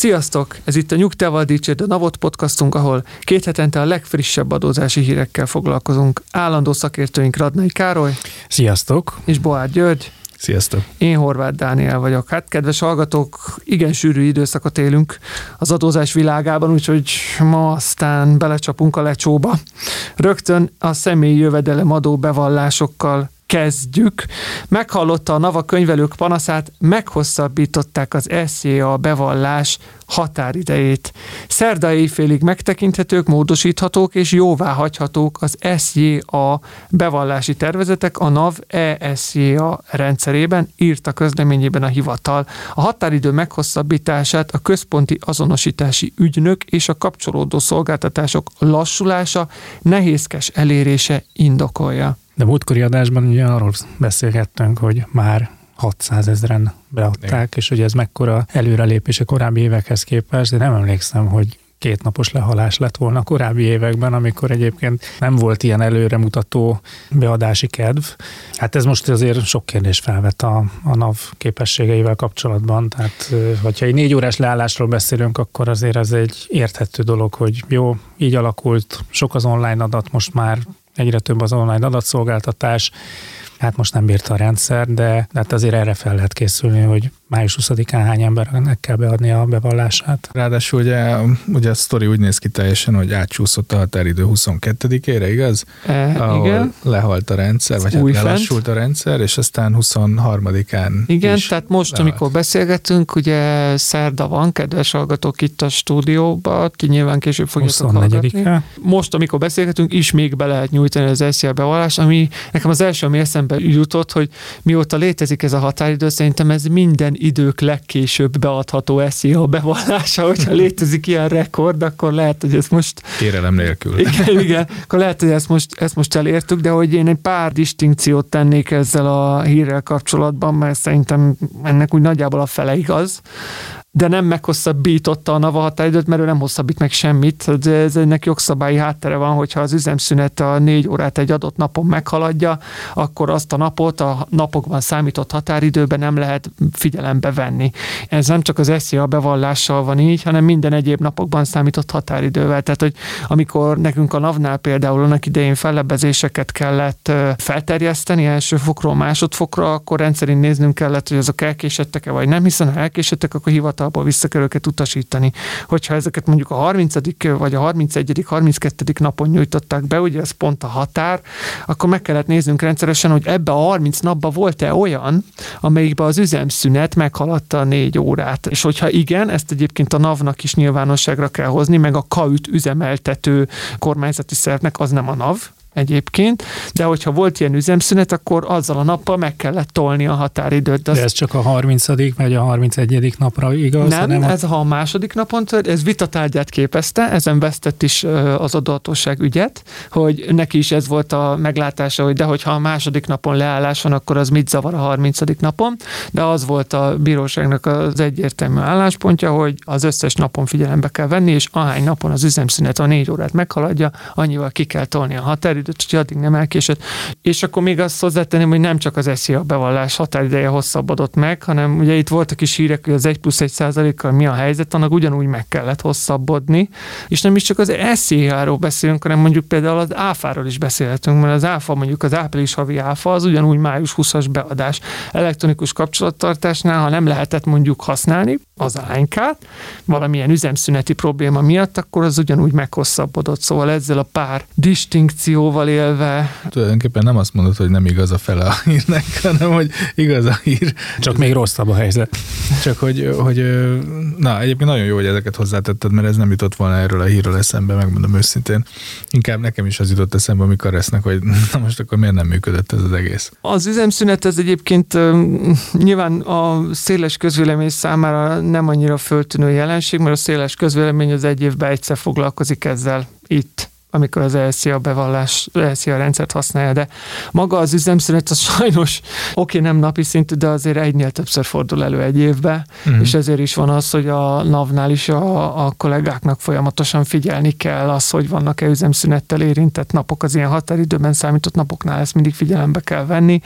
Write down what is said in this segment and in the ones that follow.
Sziasztok! Ez itt a Nyugtával Dicsérd a Navot podcastunk, ahol két hetente a legfrissebb adózási hírekkel foglalkozunk. Állandó szakértőink Radnai Károly Sziasztok! és Boár György. Sziasztok! Én Horváth Dániel vagyok. Hát, kedves hallgatók, igen sűrű időszakot élünk az adózás világában, úgyhogy ma aztán belecsapunk a lecsóba. Rögtön a személyi jövedelem adó bevallásokkal kezdjük. Meghallotta a Nava könyvelők panaszát, meghosszabbították az SZA bevallás határidejét. Szerda éjfélig megtekinthetők, módosíthatók és jóvá hagyhatók az SJA bevallási tervezetek a NAV ESJA rendszerében, írt a közleményében a hivatal. A határidő meghosszabbítását a központi azonosítási ügynök és a kapcsolódó szolgáltatások lassulása, nehézkes elérése indokolja. De múltkori adásban ugye arról beszélgettünk, hogy már 600 ezeren beadták, Igen. és hogy ez mekkora előrelépés a korábbi évekhez képest, de nem emlékszem, hogy két napos lehalás lett volna a korábbi években, amikor egyébként nem volt ilyen előremutató beadási kedv. Hát ez most azért sok kérdés felvet a, a NAV képességeivel kapcsolatban, tehát hogyha egy négy órás leállásról beszélünk, akkor azért ez egy érthető dolog, hogy jó, így alakult, sok az online adat most már, egyre több az online adatszolgáltatás, hát most nem bírta a rendszer, de, hát azért erre fel lehet készülni, hogy május 20-án hány embernek kell beadni a bevallását. Ráadásul ugye, ugye a sztori úgy néz ki teljesen, hogy átcsúszott a határidő 22-ére, igaz? E, Ahol igen. lehalt a rendszer, vagy hát lelassult a rendszer, és aztán 23-án Igen, is tehát most, lehalt. amikor beszélgetünk, ugye szerda van, kedves hallgatók itt a stúdióban, ki nyilván később fogjátok hallgatni. 24-e. Most, amikor beszélgetünk, is még be lehet nyújtani az SZIA bevallás, ami nekem az első, ami eszembe jutott, hogy mióta létezik ez a határidő, szerintem ez minden idők legkésőbb beadható SZIA bevallása, hogyha létezik ilyen rekord, akkor lehet, hogy ez most Kérelem nélkül. igen, igen, akkor lehet, hogy ezt most, ezt most elértük, de hogy én egy pár distinkciót tennék ezzel a hírrel kapcsolatban, mert szerintem ennek úgy nagyjából a fele igaz, de nem meghosszabbította a NAVA határidőt, mert ő nem hosszabbít meg semmit. De ez ennek jogszabályi háttere van, hogyha az üzemszünet a négy órát egy adott napon meghaladja, akkor azt a napot a napokban számított határidőben nem lehet figyelembe venni. Ez nem csak az SZIA bevallással van így, hanem minden egyéb napokban számított határidővel. Tehát, hogy amikor nekünk a NAV-nál például annak idején fellebbezéseket kellett felterjeszteni első fokról másodfokra, akkor rendszerint néznünk kellett, hogy azok elkésettek-e vagy nem, hiszen ha elkésettek, akkor hivatalból vissza kell őket utasítani. Hogyha ezeket mondjuk a 30. vagy a 31. 32. napon nyújtották be, ugye ez pont a határ, akkor meg kellett néznünk rendszeresen, hogy ebbe a 30 napba volt-e olyan, amelyikben az üzemszünet meghaladta a négy órát. És hogyha igen, ezt egyébként a NAV-nak is nyilvánosságra kell hozni, meg a KAÜT üzemeltető kormányzati szervnek, az nem a NAV, egyébként, de hogyha volt ilyen üzemszünet, akkor azzal a nappal meg kellett tolni a határidőt. De De ez csak a 30. vagy a 31. napra igaz? nem, hanem ez ha a második napon tört, ez vitatárgyát képezte, ezen vesztett is az adóhatóság ügyet, hogy neki is ez volt a meglátása, hogy de hogyha a második napon leállás van, akkor az mit zavar a 30. napon, de az volt a bíróságnak az egyértelmű álláspontja, hogy az összes napon figyelembe kell venni, és ahány napon az üzemszünet a négy órát meghaladja, annyival ki kell tolni a határidőt, hogy addig nem elkésett. És akkor még azt hozzátenném, hogy nem csak az SZIA bevallás határideje hosszabbodott meg, hanem ugye itt voltak is hírek, hogy az 1 plusz 1 százalékkal mi a helyzet, annak ugyanúgy meg kellett hosszabbodni, és nem is csak az SZIA-ról beszélünk, hanem mondjuk például az áfáról is beszélhetünk, mert az áfa, mondjuk az április havi áfa, az ugyanúgy május 20-as beadás. Elektronikus kapcsolattartásnál, ha nem lehetett mondjuk használni az ánykát, valamilyen üzemszüneti probléma miatt, akkor az ugyanúgy meghosszabbodott. Szóval ezzel a pár distinkcióval élve Tulajdonképpen nem azt mondod, hogy nem igaz a fele a hírnek, hanem hogy igaz a hír. csak még rosszabb a helyzet. Csak hogy, hogy na egyébként nagyon jó, hogy ezeket hozzátetted, mert ez nem jutott volna erről a hírről eszembe, megmondom őszintén. Inkább nekem is az jutott eszembe, amikor esznek, hogy na most akkor miért nem működött ez az egész. Az üzemszünet ez egyébként nyilván a széles közvélemény számára nem annyira föltűnő jelenség, mert a széles közvélemény az egy évben egyszer foglalkozik ezzel itt amikor az ESZIA bevallás, ESZIA rendszert használja, de maga az üzemszünet az sajnos oké, nem napi szintű, de azért egynél többször fordul elő egy évbe, uh-huh. és ezért is van az, hogy a NAV-nál is a, a kollégáknak folyamatosan figyelni kell az, hogy vannak-e üzemszünettel érintett napok, az ilyen határidőben számított napoknál ezt mindig figyelembe kell venni,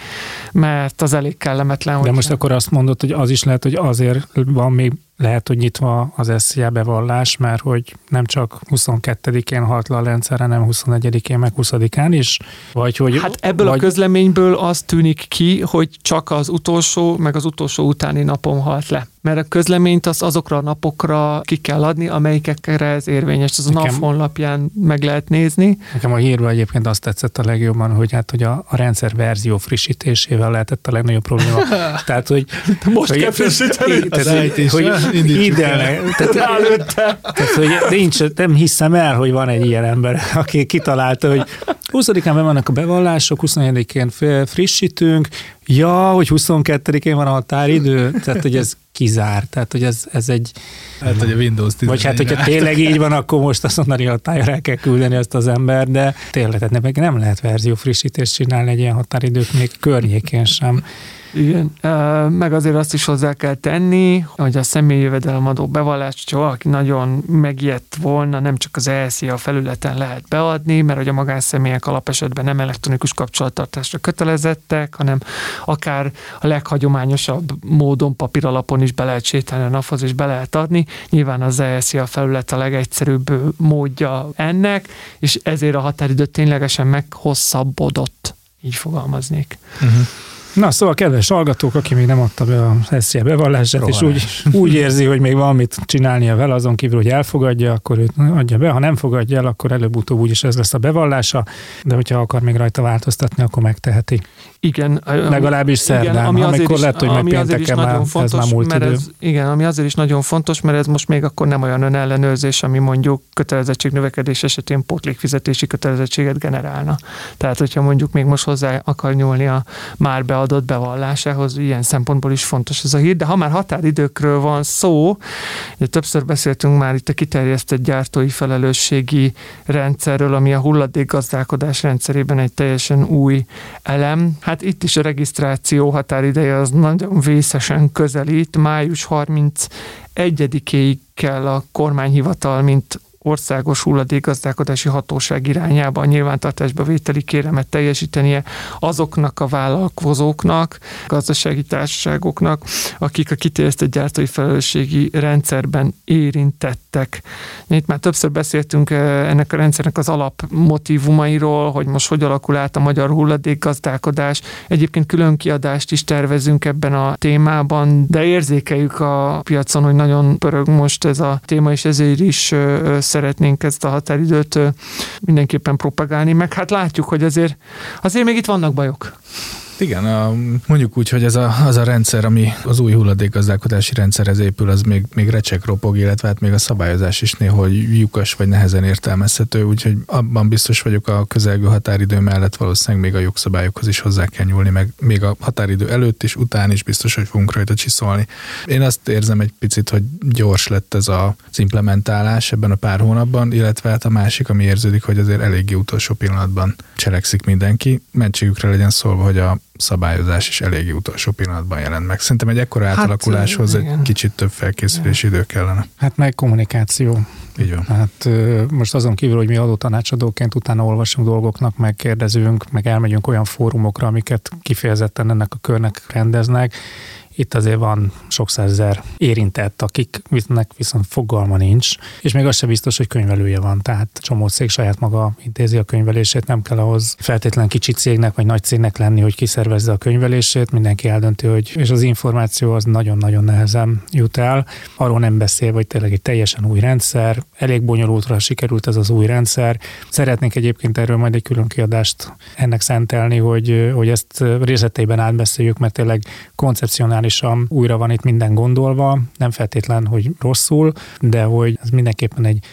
mert az elég kellemetlen. De most akkor azt mondod, hogy az is lehet, hogy azért van még lehet, hogy nyitva az SZIA bevallás, mert hogy nem csak 22-én halt le a rendszer, hanem 21-én, meg 20-án is? Vagy hogy, hát ebből vagy... a közleményből az tűnik ki, hogy csak az utolsó, meg az utolsó utáni napon halt le mert a közleményt az azokra a napokra ki kell adni, amelyikekre ez érvényes. Az a NAV honlapján meg lehet nézni. Nekem a hírről egyébként azt tetszett a legjobban, hogy hát hogy a, a rendszer verzió frissítésével lehetett a legnagyobb probléma. tehát, hogy most hogy, kell frissíteni. Tehát, hogy ide tehát, tehát, hogy nincs, nem hiszem el, hogy van egy ilyen ember, aki kitalálta, hogy 20-án vannak a bevallások, 24-én frissítünk, ja, hogy 22-én van a határidő, tehát hogy ez kizár, tehát hogy ez, ez egy... Hát, hogy a Windows 10 Vagy hát, hogyha tényleg így van, akkor most azt mondani, hogy hatályra el kell küldeni azt az ember, de tényleg, tehát nem lehet verzió frissítést csinálni egy ilyen határidők még környékén sem. Igen, meg azért azt is hozzá kell tenni, hogy a személyi jövedelemadó bevallást, ha valaki nagyon megijedt volna, nem csak az a felületen lehet beadni, mert hogy a magánszemélyek alapesetben nem elektronikus kapcsolattartásra kötelezettek, hanem akár a leghagyományosabb módon papír alapon is be lehet sétálni a naphoz, és be lehet adni. Nyilván az a felület a legegyszerűbb módja ennek, és ezért a határidő ténylegesen meghosszabbodott, így fogalmaznék. Uh-huh. Na szóval, kedves hallgatók, aki még nem adta be a SZIA bevallását, Rohanás. és úgy, úgy érzi, hogy még valamit csinálnia vele, azon kívül, hogy elfogadja, akkor őt adja be. Ha nem fogadja el, akkor előbb-utóbb úgyis ez lesz a bevallása, de hogyha akar még rajta változtatni, akkor megteheti. Igen. Legalábbis szerdán, igen, ami amikor lehet, hogy meg pénteken már, fontos, ez már múlt mert idő. Ez, igen, ami azért is nagyon fontos, mert ez most még akkor nem olyan önellenőrzés, ami mondjuk kötelezettség növekedés esetén pótlékfizetési kötelezettséget generálna. Tehát, hogyha mondjuk még most hozzá akar nyúlni a már beadott bevallásához, ilyen szempontból is fontos ez a hír, de ha már határidőkről van szó, ugye többször beszéltünk már itt a kiterjesztett gyártói felelősségi rendszerről, ami a hulladékgazdálkodás rendszerében egy teljesen új elem. Hát hát itt is a regisztráció határideje az nagyon vészesen közelít. Május 31-ig kell a kormányhivatal, mint országos hulladékgazdálkodási hatóság irányába a nyilvántartásba vételi kéremet teljesítenie azoknak a vállalkozóknak, gazdasági társaságoknak, akik a kiterjesztett gyártói felelősségi rendszerben érintettek. Itt már többször beszéltünk eh, ennek a rendszernek az alapmotívumairól, hogy most hogy alakul át a magyar hulladékgazdálkodás. Egyébként külön kiadást is tervezünk ebben a témában, de érzékeljük a piacon, hogy nagyon pörög most ez a téma, és ezért is eh, szeretnénk ezt a határidőt mindenképpen propagálni, meg hát látjuk, hogy azért, azért még itt vannak bajok. Igen, a, mondjuk úgy, hogy ez a, az a rendszer, ami az új hulladékgazdálkodási rendszerhez épül, az még, még recsek ropog, illetve hát még a szabályozás is néhol lyukas vagy nehezen értelmezhető, úgyhogy abban biztos vagyok a közelgő határidő mellett valószínűleg még a jogszabályokhoz is hozzá kell nyúlni, meg még a határidő előtt is, után is biztos, hogy fogunk rajta csiszolni. Én azt érzem egy picit, hogy gyors lett ez a, az implementálás ebben a pár hónapban, illetve hát a másik, ami érződik, hogy azért eléggé utolsó pillanatban cselekszik mindenki. Mentségükre legyen szólva, hogy a szabályozás is eléggé utolsó pillanatban jelent meg. Szerintem egy ekkora hát, átalakuláshoz hát, egy kicsit több felkészülési idő kellene. Hát meg kommunikáció. Így van. Hát most azon kívül, hogy mi adó tanácsadóként utána olvasunk dolgoknak, megkérdezünk, meg elmegyünk olyan fórumokra, amiket kifejezetten ennek a körnek rendeznek, itt azért van sok százezer érintett, akiknek viszont fogalma nincs, és még az sem biztos, hogy könyvelője van. Tehát csomó cég saját maga intézi a könyvelését, nem kell ahhoz feltétlen kicsi cégnek vagy nagy cégnek lenni, hogy kiszervezze a könyvelését, mindenki eldönti, hogy és az információ az nagyon-nagyon nehezen jut el. Arról nem beszél, hogy tényleg egy teljesen új rendszer, elég bonyolultra sikerült ez az új rendszer. Szeretnék egyébként erről majd egy külön kiadást ennek szentelni, hogy, hogy ezt részleteiben átbeszéljük, mert tényleg koncepcionális racionálisan újra van itt minden gondolva, nem feltétlen, hogy rosszul, de hogy ez mindenképpen egy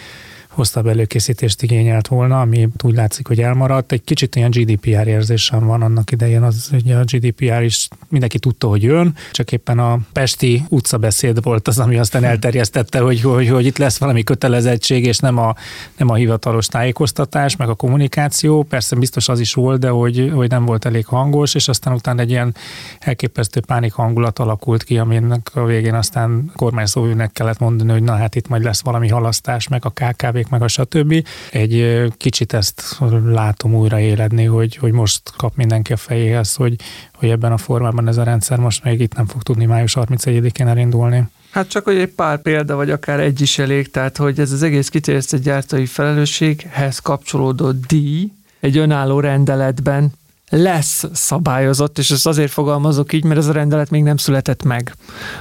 hosszabb előkészítést igényelt volna, ami úgy látszik, hogy elmaradt. Egy kicsit ilyen GDPR érzésem van annak idején, az ugye a GDPR is mindenki tudta, hogy jön, csak éppen a Pesti utcabeszéd volt az, ami aztán elterjesztette, hogy, hogy, hogy itt lesz valami kötelezettség, és nem a, nem a hivatalos tájékoztatás, meg a kommunikáció. Persze biztos az is volt, de hogy, hogy nem volt elég hangos, és aztán utána egy ilyen elképesztő pánik hangulat alakult ki, aminek a végén aztán kormányszóvőnek kellett mondani, hogy na hát itt majd lesz valami halasztás, meg a KKV-k, meg a stb. Egy kicsit ezt látom újra éledni, hogy, hogy most kap mindenki a fejéhez, hogy, hogy ebben a formában ez a rendszer most még itt nem fog tudni május 31-én elindulni. Hát csak, hogy egy pár példa, vagy akár egy is elég, tehát hogy ez az egész kiterjesztett gyártói felelősséghez kapcsolódó díj egy önálló rendeletben lesz szabályozott, és ezt azért fogalmazok így, mert ez a rendelet még nem született meg.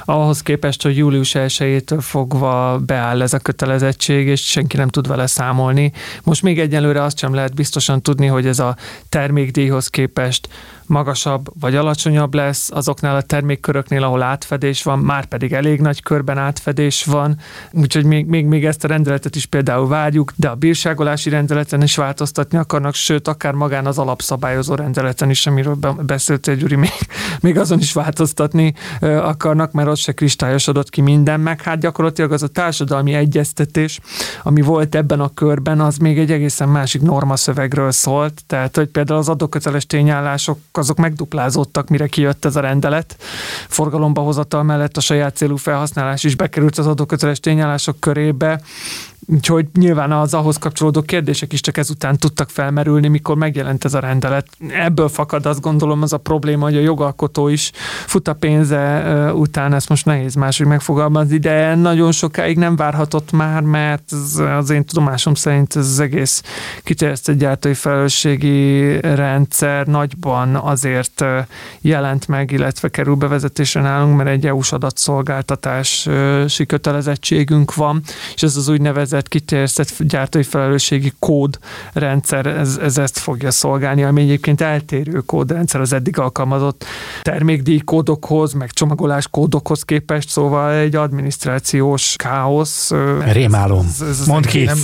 Ahhoz képest, hogy július 1-től fogva beáll ez a kötelezettség, és senki nem tud vele számolni. Most még egyelőre azt sem lehet biztosan tudni, hogy ez a termékdíjhoz képest magasabb vagy alacsonyabb lesz azoknál a termékköröknél, ahol átfedés van, már pedig elég nagy körben átfedés van, úgyhogy még, még, még ezt a rendeletet is például várjuk, de a bírságolási rendeleten is változtatni akarnak, sőt, akár magán az alapszabályozó rendeleten is, amiről beszéltél, Gyuri, még, még azon is változtatni akarnak, mert ott se kristályosodott ki minden, meg hát gyakorlatilag az a társadalmi egyeztetés, ami volt ebben a körben, az még egy egészen másik normaszövegről szólt, tehát hogy például az adóköteles tényállások azok megduplázódtak, mire kijött ez a rendelet. Forgalomba hozatal mellett a saját célú felhasználás is bekerült az adóköteles tényállások körébe. Úgyhogy nyilván az ahhoz kapcsolódó kérdések is csak ezután tudtak felmerülni, mikor megjelent ez a rendelet. Ebből fakad azt gondolom az a probléma, hogy a jogalkotó is fut a pénze után, ezt most nehéz máshogy megfogalmazni, de nagyon sokáig nem várhatott már, mert az én tudomásom szerint ez az egész kiterjesztett gyártói felelősségi rendszer nagyban azért jelent meg, illetve kerül bevezetésre nálunk, mert egy EU-s adatszolgáltatási kötelezettségünk van, és ez az úgynevezett úgynevezett kiterjesztett gyártói felelősségi kódrendszer, ez, ez ezt fogja szolgálni, ami egyébként eltérő kódrendszer az eddig alkalmazott termékdíj kódokhoz, meg csomagolás kódokhoz képest, szóval egy adminisztrációs káosz. Rémálom. Ez, ez Mondd ki. Nem,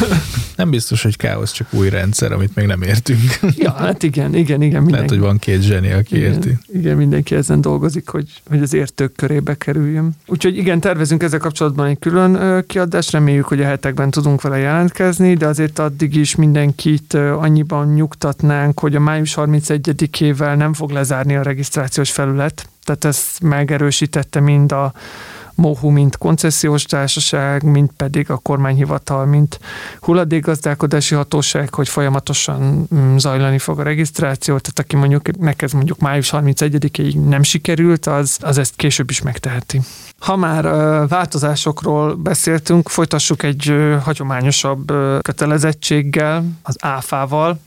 nem biztos, hogy káosz, csak új rendszer, amit még nem értünk. Ja, hát igen, igen, igen. Mindenki. Lehet, hogy van két zseni, aki igen, érti. Igen, mindenki ezen dolgozik, hogy, hogy az értők körébe kerüljön. Úgyhogy igen, tervezünk ezzel kapcsolatban egy külön kiadást, reméljük, hogy a hetekben tudunk vele jelentkezni, de azért addig is mindenkit annyiban nyugtatnánk, hogy a május 31-ével nem fog lezárni a regisztrációs felület, tehát ezt megerősítette mind a MOHU, mint koncesziós társaság, mint pedig a kormányhivatal, mint hulladékgazdálkodási hatóság, hogy folyamatosan mm, zajlani fog a regisztráció, tehát aki mondjuk neked mondjuk május 31-ig nem sikerült, az, az ezt később is megteheti. Ha már változásokról beszéltünk, folytassuk egy hagyományosabb kötelezettséggel, az áfával,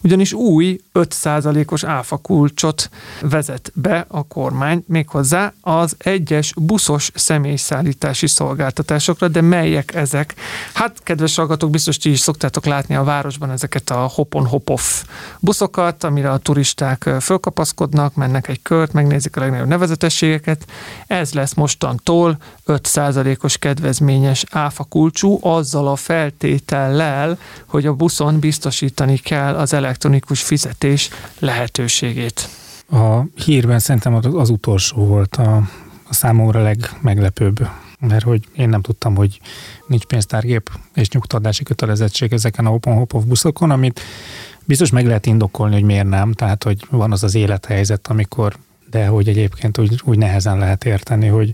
ugyanis új 5%-os áfa kulcsot vezet be a kormány, méghozzá az egyes buszos személyszállítási szolgáltatásokra, de melyek ezek? Hát, kedves hallgatók, biztos ti is szoktátok látni a városban ezeket a hopon-hopoff buszokat, amire a turisták fölkapaszkodnak, mennek egy kört, megnézik a legnagyobb nevezetességeket. Ez lesz mostan tól 5%-os kedvezményes áfa kulcsú, azzal a feltétellel, hogy a buszon biztosítani kell az elektronikus fizetés lehetőségét. A hírben szerintem az utolsó volt a, a számomra legmeglepőbb, mert hogy én nem tudtam, hogy nincs pénztárgép és nyugtatási kötelezettség ezeken a open hop buszokon, amit biztos meg lehet indokolni, hogy miért nem, tehát hogy van az az élethelyzet, amikor de hogy egyébként úgy, úgy nehezen lehet érteni, hogy,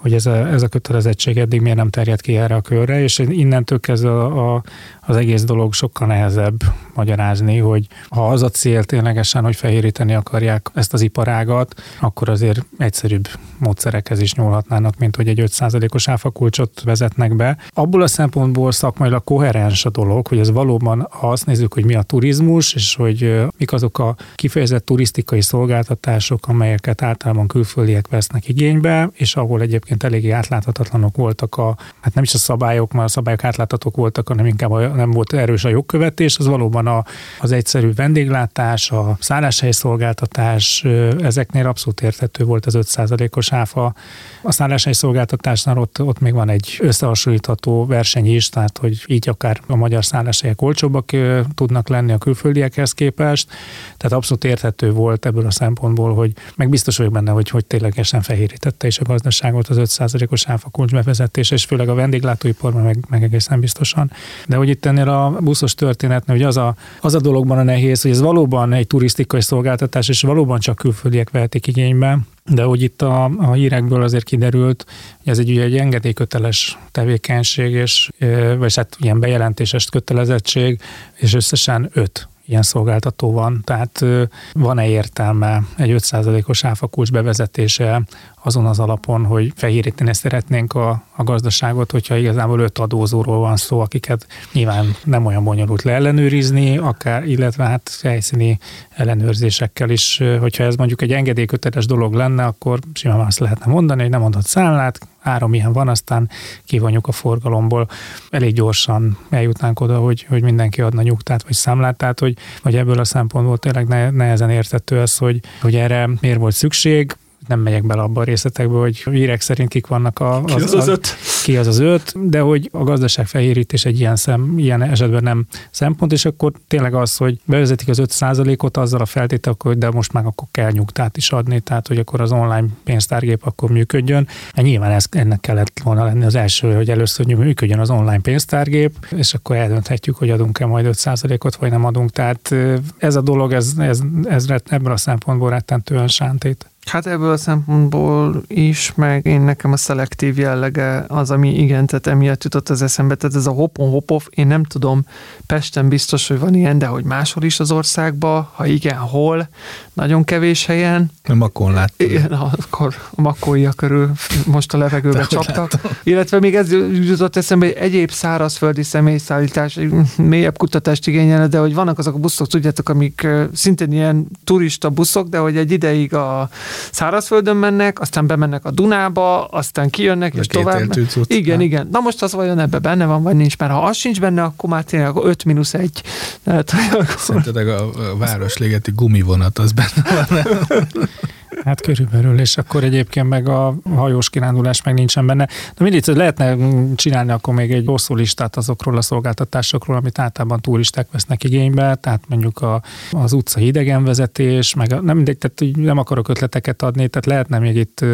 hogy ez a, ez a kötelezettség eddig miért nem terjed ki erre a körre, és innentől kezdve a, a, az egész dolog sokkal nehezebb magyarázni, hogy ha az a cél ténylegesen, hogy fehéríteni akarják ezt az iparágat, akkor azért egyszerűbb módszerekhez is nyúlhatnának, mint hogy egy 5%-os áfakulcsot vezetnek be. Abból a szempontból szakmailag koherens a dolog, hogy ez valóban azt nézzük, hogy mi a turizmus, és hogy mik azok a kifejezett turisztikai szolgáltatások, amelyeket általában külföldiek vesznek igénybe, és ahol egyébként egyébként eléggé átláthatatlanok voltak a, hát nem is a szabályok, mert a szabályok átláthatók voltak, hanem inkább a, nem volt erős a jogkövetés, az valóban a, az egyszerű vendéglátás, a szálláshely szolgáltatás, ezeknél abszolút érthető volt az 5%-os áfa. A szálláshely szolgáltatásnál ott, ott még van egy összehasonlítható verseny is, tehát hogy így akár a magyar szálláshelyek olcsóbbak tudnak lenni a külföldiekhez képest, tehát abszolút érthető volt ebből a szempontból, hogy meg biztos vagyok benne, hogy, hogy ténylegesen fehérítette is a gazdaságot az 5%-os áfa kulcs bevezetése, és főleg a vendéglátóiparban meg, meg egészen biztosan. De hogy itt ennél a buszos történetnél, hogy az a, az a dologban a nehéz, hogy ez valóban egy turisztikai szolgáltatás, és valóban csak külföldiek vehetik igénybe, de hogy itt a, a hírekből azért kiderült, hogy ez egy, ugye egy engedélyköteles tevékenység, és, vagy hát ilyen bejelentéses kötelezettség, és összesen öt ilyen szolgáltató van, tehát van-e értelme egy 5%-os áfakulcs bevezetése azon az alapon, hogy fehéríteni szeretnénk a, a gazdaságot, hogyha igazából öt adózóról van szó, akiket nyilván nem olyan bonyolult leellenőrizni, akár, illetve hát helyszíni ellenőrzésekkel is, hogyha ez mondjuk egy engedélyköteles dolog lenne, akkor simán azt lehetne mondani, hogy nem adott számlát, három ilyen van, aztán kivonjuk a forgalomból. Elég gyorsan eljutnánk oda, hogy, hogy mindenki adna nyugtát vagy számlát, tehát hogy, hogy ebből a szempontból tényleg nehezen értető ez, hogy, hogy erre miért volt szükség, nem megyek bele abba a részletekbe, hogy hírek szerint kik vannak a, az, ki az, az öt. Ki az az öt, de hogy a gazdaság fehérítés egy ilyen, szem, ilyen esetben nem szempont, és akkor tényleg az, hogy bevezetik az 5 ot azzal a feltétel, hogy de most már akkor kell nyugtát is adni, tehát hogy akkor az online pénztárgép akkor működjön. Hát nyilván ez, ennek kellett volna lenni az első, hogy először működjön az online pénztárgép, és akkor eldönthetjük, hogy adunk-e majd 5 ot vagy nem adunk. Tehát ez a dolog, ez, ez, ez, ez ebből a szempontból rettentően sántít. Hát ebből a szempontból is, meg én nekem a szelektív jellege az, ami igen, tehát emiatt jutott az eszembe, tehát ez a hopon hopov, én nem tudom, Pesten biztos, hogy van ilyen, de hogy máshol is az országban, ha igen, hol, nagyon kevés helyen. A Makon láttam. Igen, akkor a Makóia körül most a levegőbe csaptak. Illetve még ez jutott eszembe, hogy egyéb szárazföldi személyszállítás mélyebb kutatást igényelne, de hogy vannak azok a buszok, tudjátok, amik szintén ilyen turista buszok, de hogy egy ideig a szárazföldön mennek, aztán bemennek a Dunába, aztán kijönnek, De és tovább. Cucc, igen, igen. Na most az vajon ebbe benne van, vagy nincs, mert ha az sincs benne, akkor már tényleg 5 mínusz 1. Tehát, akkor... Szerinted a, a Városligeti gumivonat az benne van? Hát körülbelül, és akkor egyébként meg a hajós kirándulás meg nincsen benne. De mindig lehetne csinálni akkor még egy hosszú listát azokról a szolgáltatásokról, amit általában turisták vesznek igénybe, tehát mondjuk a, az utca idegenvezetés, meg a, nem mindegy, tehát nem akarok ötleteket adni, tehát lehetne még itt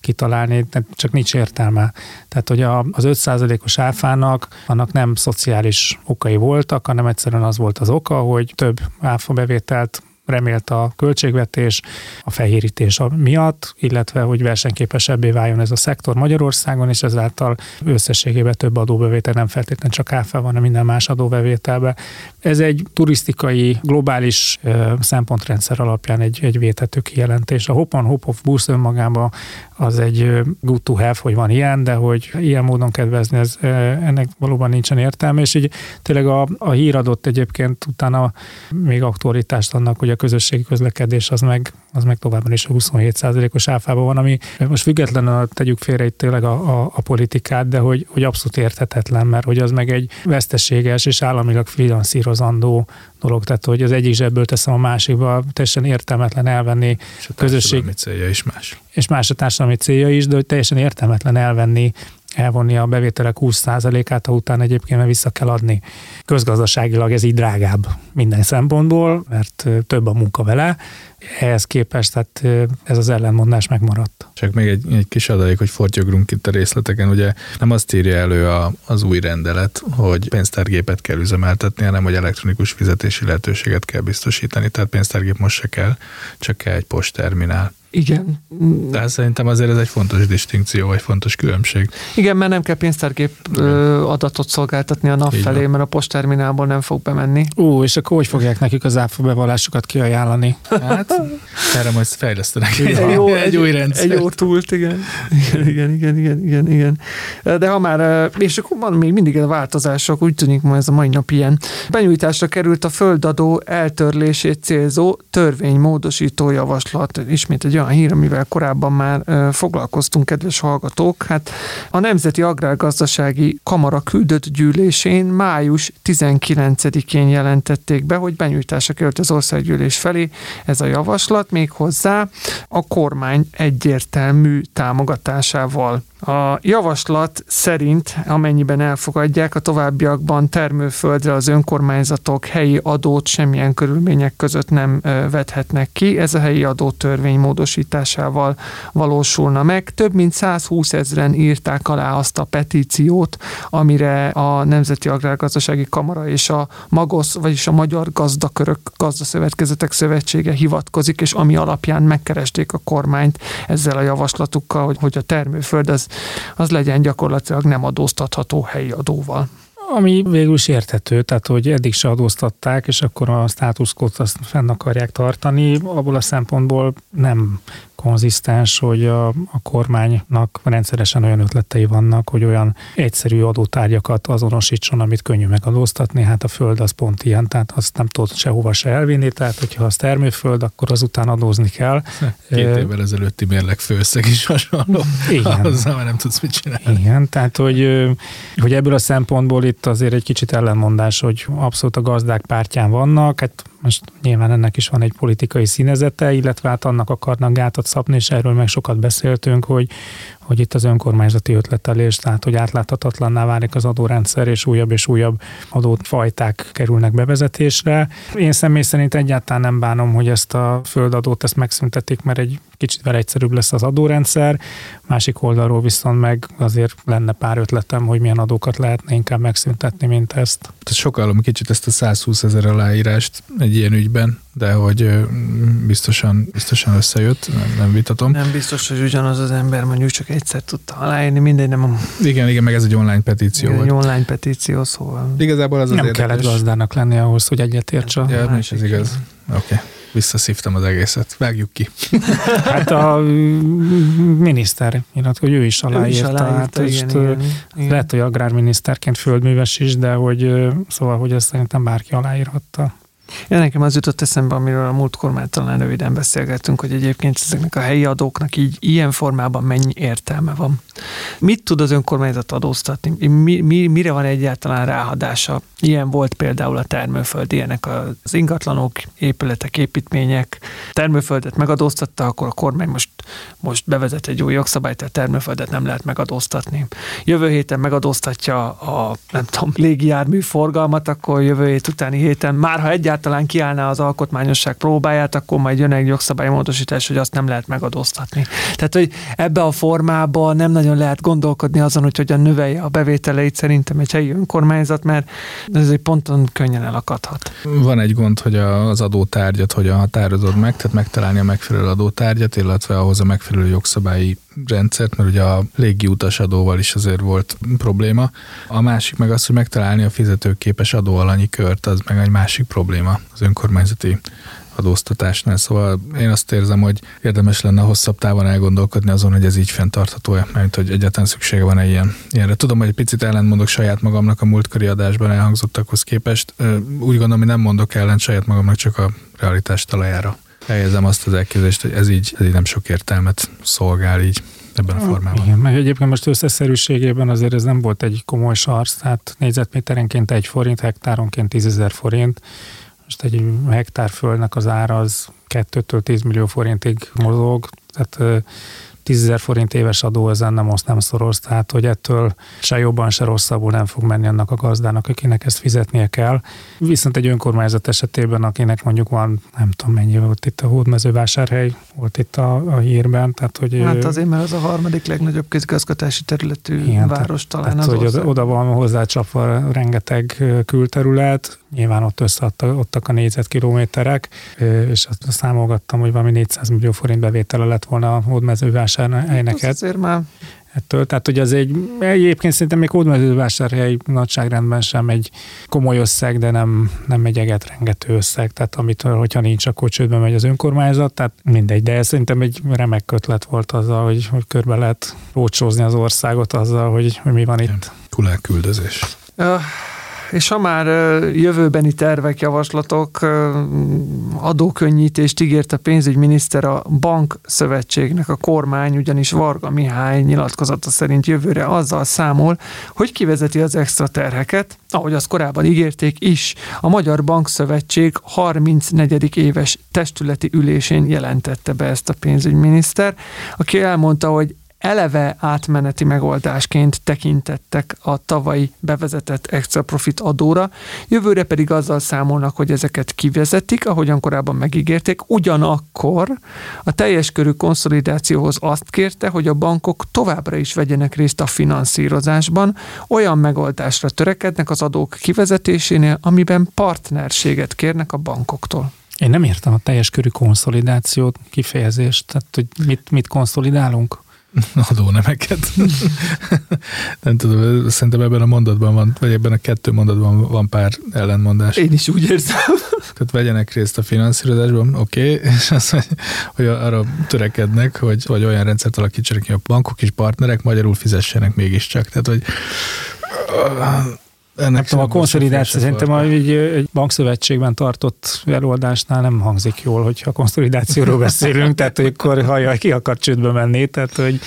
kitalálni, csak nincs értelme. Tehát, hogy a, az 5%-os áfának, annak nem szociális okai voltak, hanem egyszerűen az volt az oka, hogy több áfa bevételt remélt a költségvetés a fehérítés miatt, illetve hogy versenyképesebbé váljon ez a szektor Magyarországon, és ezáltal összességében több adóbevétel nem feltétlenül csak áfa van, hanem minden más adóbevételbe. Ez egy turisztikai, globális ö, szempontrendszer alapján egy, egy védhető kijelentés. A Hop on Hop busz önmagában az egy good to have, hogy van ilyen, de hogy ilyen módon kedvezni, ez, ennek valóban nincsen értelme, és így tényleg a, a hír adott egyébként utána még aktualitást annak, hogy a közösségi közlekedés az meg, az meg továbbra is a 27%-os áfában van, ami most függetlenül tegyük félre itt tényleg a, a, a politikát, de hogy, hogy abszolút érthetetlen, mert hogy az meg egy veszteséges és államilag finanszírozandó dolog, tehát hogy az egyik zsebből teszem a másikba, teljesen értelmetlen elvenni és a közösség. célja is más. És más a társadalmi célja is, de hogy teljesen értelmetlen elvenni elvonni a bevételek 20%-át, ha utána egyébként meg vissza kell adni. Közgazdaságilag ez így drágább minden szempontból, mert több a munka vele, ehhez képest tehát ez az ellenmondás megmaradt. Csak még egy, egy kis adalék, hogy fortyogrunk itt a részleteken, ugye nem azt írja elő a, az új rendelet, hogy pénztárgépet kell üzemeltetni, hanem hogy elektronikus fizetési lehetőséget kell biztosítani, tehát pénztárgép most se kell, csak kell egy postterminál. Igen. De szerintem azért ez egy fontos distinkció, vagy fontos különbség. Igen, mert nem kell pénztárgép adatot szolgáltatni a nap Így felé, van. mert a postterminálból nem fog bemenni. Ó, és akkor hogy fogják nekik az áfa bevallásokat kiajánlani? Hát, erre majd fejlesztenek egy, egy, jó, egy, egy új rendszer. Egy jó túlt, igen. Igen, igen, igen, igen, igen, igen. De ha már, és akkor van még mindig a változások, úgy tűnik ma ez a mai nap ilyen. Benyújtásra került a földadó eltörlését célzó törvénymódosító javaslat. Ismét egy olyan hír, amivel korábban már foglalkoztunk, kedves hallgatók. Hát a Nemzeti Agrárgazdasági Kamara küldött gyűlésén május 19-én jelentették be, hogy benyújtásra került az országgyűlés felé ez a javaslat, még hozzá a kormány egyértelmű támogatásával. A javaslat szerint, amennyiben elfogadják, a továbbiakban termőföldre az önkormányzatok helyi adót semmilyen körülmények között nem vethetnek ki. Ez a helyi adótörvény módosításával valósulna meg. Több mint 120 ezeren írták alá azt a petíciót, amire a Nemzeti Agrárgazdasági Kamara és a Magosz, vagyis a Magyar Gazdakörök Gazdaszövetkezetek Szövetsége hivatkozik, és ami alapján megkeresték a kormányt ezzel a javaslatukkal, hogy, hogy a termőföld az az legyen gyakorlatilag nem adóztatható helyi adóval. Ami végül is érthető, tehát hogy eddig se adóztatták, és akkor a státuszkót azt fenn akarják tartani, abból a szempontból nem konzisztens, hogy a, a kormánynak rendszeresen olyan ötletei vannak, hogy olyan egyszerű adótárgyakat azonosítson, amit könnyű megadóztatni. Hát a föld az pont ilyen, tehát azt nem tudod sehova se elvinni, tehát hogyha az termőföld, akkor azután adózni kell. Két évvel ezelőtti mérleg főszeg is hasonló. Igen. Azzal már nem tudsz mit csinálni. Igen, tehát hogy, hogy ebből a szempontból itt azért egy kicsit ellenmondás, hogy abszolút a gazdák pártján vannak, hát most nyilván ennek is van egy politikai színezete, illetve hát annak akarnak gátat szabni, és erről meg sokat beszéltünk, hogy, hogy itt az önkormányzati ötletelés, tehát hogy átláthatatlanná válik az adórendszer, és újabb és újabb adófajták kerülnek bevezetésre. Én személy szerint egyáltalán nem bánom, hogy ezt a földadót ezt megszüntetik, mert egy kicsit vele egyszerűbb lesz az adórendszer. Másik oldalról viszont meg azért lenne pár ötletem, hogy milyen adókat lehetne inkább megszüntetni, mint ezt. Sokálom kicsit ezt a 120 ezer aláírást egy ilyen ügyben, de hogy biztosan, biztosan összejött, nem, nem vitatom. Nem biztos, hogy ugyanaz az ember mondjuk csak egyszer tudta aláírni, mindegy, nem. Igen, igen, meg ez egy online petíció igen, volt. Egy online petíció, szóval. Igazából az nem az érdekes. kellett gazdának lenni ahhoz, hogy egyetértsa. Ja, is ez igaz. Oké. Okay visszaszívtam az egészet. Vágjuk ki. hát a miniszter nyilat, hogy ő is aláírta. Ő is aláírta hát igen, igen, igen. Lehet, hogy agrárminiszterként földműves is, de hogy szóval, hogy ezt szerintem bárki aláírhatta. Ja, nekem az jutott eszembe, amiről a múltkor már talán röviden beszélgettünk, hogy egyébként ezeknek a helyi adóknak így ilyen formában mennyi értelme van. Mit tud az önkormányzat adóztatni? Mi, mi, mire van egyáltalán ráhadása? Ilyen volt például a termőföld, ilyenek az ingatlanok, épületek, építmények. Termőföldet megadóztatta, akkor a kormány most, most bevezet egy új jogszabályt, a termőföldet nem lehet megadóztatni. Jövő héten megadóztatja a, nem tudom, légijármű forgalmat, akkor jövő hét utáni héten, már ha egyáltalán egyáltalán kiállná az alkotmányosság próbáját, akkor majd jön egy jogszabálymódosítás, hogy azt nem lehet megadóztatni. Tehát, hogy ebbe a formába nem nagyon lehet gondolkodni azon, hogy hogyan növelje a bevételeit szerintem egy helyi önkormányzat, mert ez egy ponton könnyen elakadhat. Van egy gond, hogy az adótárgyat hogyan határozod meg, tehát megtalálni a megfelelő adótárgyat, illetve ahhoz a megfelelő jogszabályi rendszert, mert ugye a légi utasadóval is azért volt probléma. A másik meg az, hogy megtalálni a fizetőképes adóalanyi kört, az meg egy másik probléma az önkormányzati adóztatásnál. Szóval én azt érzem, hogy érdemes lenne hosszabb távon elgondolkodni azon, hogy ez így fenntartható-e, mert hogy egyáltalán szüksége van-e ilyen, ilyenre. Tudom, hogy egy picit ellentmondok saját magamnak a múltkori adásban elhangzottakhoz képest. Úgy gondolom, hogy nem mondok ellent saját magamnak, csak a realitás talajára helyezem azt az elképzelést, hogy ez így, ez így nem sok értelmet szolgál így ebben a formában. Igen, meg egyébként most összeszerűségében azért ez nem volt egy komoly sarsz, tehát négyzetméterenként egy forint, hektáronként tízezer forint. Most egy hektár földnek az ára az 2-től 10 millió forintig mozog, tehát 10 ezer forint éves adó ezen nem azt nem szoros, tehát hogy ettől se jobban, se rosszabbul nem fog menni annak a gazdának, akinek ezt fizetnie kell. Viszont egy önkormányzat esetében, akinek mondjuk van, nem tudom mennyi volt itt a hódmezővásárhely, volt itt a, a hírben. Tehát, hogy hát azért, mert az a harmadik legnagyobb közgazgatási területű igen, város talán tehát, az hogy oda, oda van hozzácsapva rengeteg külterület, nyilván ott összeadtak a négyzetkilométerek, és azt számolgattam, hogy valami 400 millió forint bevétele lett volna a hódmezővásárhelynek. Hát azért már ettől. Tehát, hogy az egy, egyébként szerintem még hódmezővásárhely nagyságrendben sem egy komoly összeg, de nem, nem egy eget rengető összeg, tehát amitől, hogyha nincs, akkor csődbe megy az önkormányzat, tehát mindegy, de ez szerintem egy remek kötlet volt azzal, hogy, hogy körbe lehet rócsózni az országot azzal, hogy, hogy mi van itt. Kulák küldözés. Uh, És ha már jövőbeni tervek, javaslatok, adókönnyítést ígért a pénzügyminiszter a bankszövetségnek, a kormány, ugyanis Varga Mihály nyilatkozata szerint jövőre azzal számol, hogy kivezeti az extra terheket, ahogy azt korábban ígérték is. A Magyar Bankszövetség 34. éves testületi ülésén jelentette be ezt a pénzügyminiszter, aki elmondta, hogy eleve átmeneti megoldásként tekintettek a tavalyi bevezetett extra profit adóra, jövőre pedig azzal számolnak, hogy ezeket kivezetik, ahogyan korábban megígérték, ugyanakkor a teljes körű konszolidációhoz azt kérte, hogy a bankok továbbra is vegyenek részt a finanszírozásban, olyan megoldásra törekednek az adók kivezetésénél, amiben partnerséget kérnek a bankoktól. Én nem értem a teljes körű konszolidációt, kifejezést, tehát hogy mit, mit konszolidálunk? Adónemeket. nem tudom, szerintem ebben a mondatban van, vagy ebben a kettő mondatban van pár ellenmondás. Én is úgy érzem. Tehát vegyenek részt a finanszírozásban, oké, okay, és az, hogy, hogy arra törekednek, hogy, hogy olyan rendszert alakítsanak, hogy a bankok is partnerek, magyarul fizessenek mégiscsak. Tehát, hogy ennek tudom, a konszolidáció szerintem egy, egy bankszövetségben tartott előadásnál nem hangzik jól, hogyha konszolidációról beszélünk, tehát hogy akkor hajjaj, ki akar csődbe menni, tehát hogy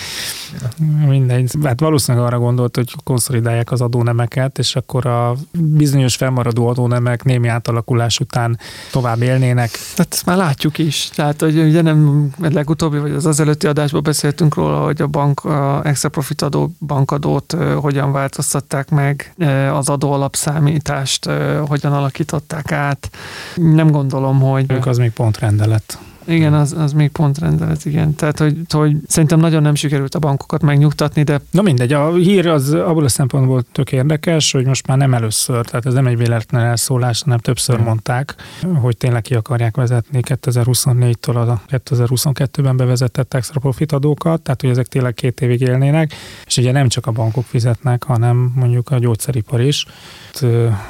mindegy. Hát valószínűleg arra gondolt, hogy konszolidálják az adónemeket, és akkor a bizonyos felmaradó adónemek némi átalakulás után tovább élnének. Hát ezt már látjuk is. Tehát, hogy ugye nem legutóbbi, vagy az az előtti adásban beszéltünk róla, hogy a bank, a extra profit adó, bankadót hogyan változtatták meg, az adóalapszámítást hogyan alakították át. Nem gondolom, hogy... Ők az még pont rendelet. Igen, az, az még pont rendelet, igen. Tehát, hogy, hogy szerintem nagyon nem sikerült a bankokat megnyugtatni, de... Na mindegy, a hír az abból a szempontból tök érdekes, hogy most már nem először, tehát ez nem egy véletlen elszólás, hanem többször hmm. mondták, hogy tényleg ki akarják vezetni 2024-től a 2022-ben bevezetett extra profit adókat, tehát hogy ezek tényleg két évig élnének, és ugye nem csak a bankok fizetnek, hanem mondjuk a gyógyszeripar is.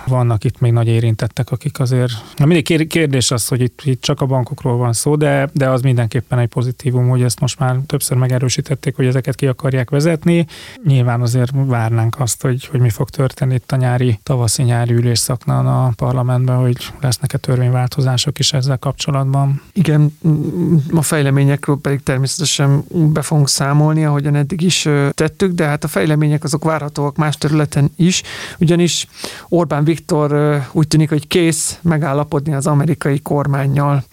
Vannak itt még nagy érintettek, akik azért... Na mindig kérdés az, hogy itt, itt csak a bankokról van szó, de, de az mindenképpen egy pozitívum, hogy ezt most már többször megerősítették, hogy ezeket ki akarják vezetni. Nyilván azért várnánk azt, hogy, hogy mi fog történni itt a nyári, tavaszi nyári ülésszaknán a parlamentben, hogy lesznek-e törvényváltozások is ezzel kapcsolatban. Igen, a fejleményekről pedig természetesen be fogunk számolni, ahogyan eddig is tettük, de hát a fejlemények azok várhatóak más területen is, ugyanis Orbán Viktor úgy tűnik, hogy kész megállapodni az amerikai kormányjal.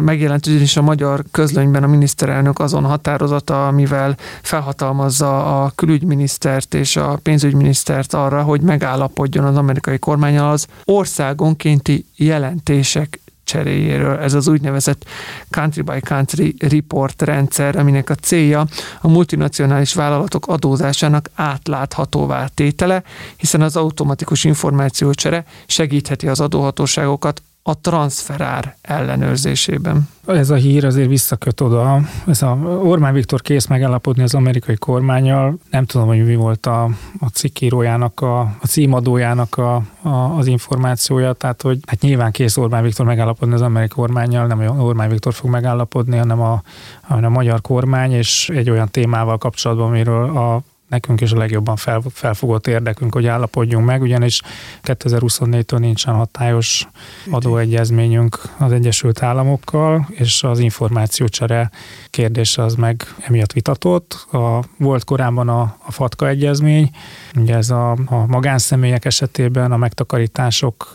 Megjelent megjelent ugyanis a magyar közlönyben a miniszterelnök azon határozata, amivel felhatalmazza a külügyminisztert és a pénzügyminisztert arra, hogy megállapodjon az amerikai kormányal az országonkénti jelentések cseréjéről. Ez az úgynevezett country by country report rendszer, aminek a célja a multinacionális vállalatok adózásának átláthatóvá tétele, hiszen az automatikus információcsere segítheti az adóhatóságokat a transferár ellenőrzésében. Ez a hír azért visszaköt oda. Ez a Orbán Viktor kész megállapodni az amerikai kormányjal. Nem tudom, hogy mi volt a, a cikkírójának, a, a címadójának a, a, az információja, tehát hogy hát nyilván kész Orbán Viktor megállapodni az amerikai kormányjal, nem Orbán Viktor fog megállapodni, hanem a, hanem a magyar kormány, és egy olyan témával kapcsolatban, amiről a nekünk is a legjobban fel, felfogott érdekünk, hogy állapodjunk meg, ugyanis 2024-től nincsen hatályos adóegyezményünk az Egyesült Államokkal, és az információcsere kérdése az meg emiatt vitatott. A, volt korábban a, a FATKA egyezmény, ugye ez a, a magánszemélyek esetében a megtakarítások,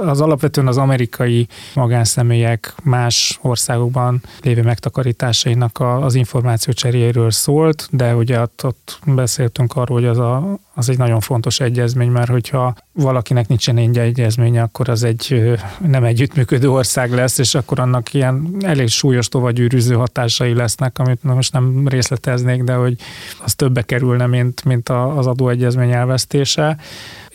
az alapvetően az amerikai magánszemélyek más országokban lévő megtakarításainak az információ cseréről szólt, de ugye ott, ott beszéltünk arról, hogy az, a, az egy nagyon fontos egyezmény, mert hogyha valakinek nincsen egy egyezménye, akkor az egy nem együttműködő ország lesz, és akkor annak ilyen elég súlyos tovagyűrűző hatásai lesznek, amit most nem részleteznék, de hogy az többe kerülne, mint, mint az adóegyezmény elvesztése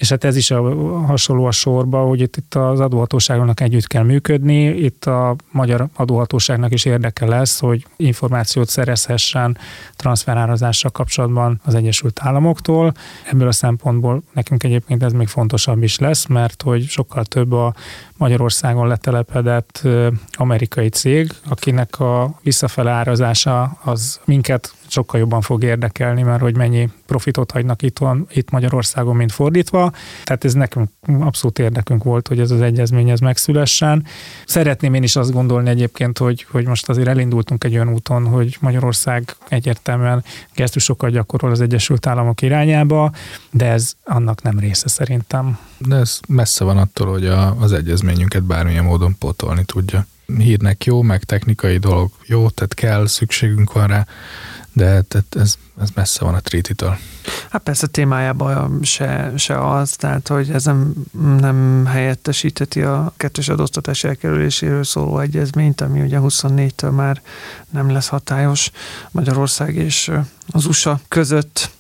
és hát ez is a, hasonló a sorba, hogy itt, itt az adóhatóságnak együtt kell működni, itt a magyar adóhatóságnak is érdeke lesz, hogy információt szerezhessen transferárazással kapcsolatban az Egyesült Államoktól. Ebből a szempontból nekünk egyébként ez még fontos fontosabb is lesz, mert hogy sokkal több a Magyarországon letelepedett amerikai cég, akinek a visszafele árazása az minket sokkal jobban fog érdekelni, mert hogy mennyi profitot hagynak itt, van, itt Magyarországon, mint fordítva. Tehát ez nekünk abszolút érdekünk volt, hogy ez az egyezmény ez megszülessen. Szeretném én is azt gondolni egyébként, hogy, hogy most azért elindultunk egy olyan úton, hogy Magyarország egyértelműen gesztusokat gyakorol az Egyesült Államok irányába, de ez annak nem része szerintem. De ez messze van attól, hogy a, az egyezményünket bármilyen módon pótolni tudja. Hírnek jó, meg technikai dolog jó, tehát kell, szükségünk van rá, de tehát ez, ez messze van a trétitől. Hát persze témájában se, se az, tehát hogy ez nem, nem helyettesíteti a kettős adóztatás elkerüléséről szóló egyezményt, ami ugye 24-től már nem lesz hatályos Magyarország és az USA között.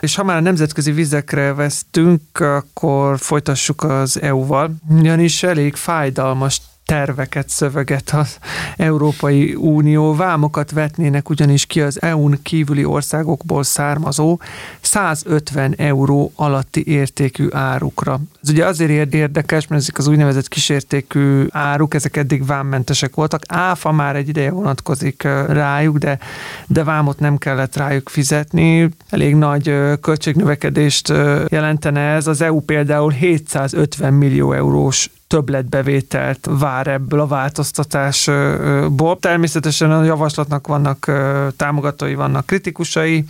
És ha már a nemzetközi vizekre vesztünk, akkor folytassuk az EU-val, ugyanis elég fájdalmas terveket szöveget az Európai Unió. Vámokat vetnének ugyanis ki az EU-n kívüli országokból származó 150 euró alatti értékű árukra. Ez ugye azért érdekes, mert ezek az úgynevezett kisértékű áruk, ezek eddig vámmentesek voltak. Áfa már egy ideje vonatkozik rájuk, de, de vámot nem kellett rájuk fizetni. Elég nagy költségnövekedést jelentene ez. Az EU például 750 millió eurós többletbevételt vár ebből a változtatásból. Természetesen a javaslatnak vannak támogatói, vannak kritikusai.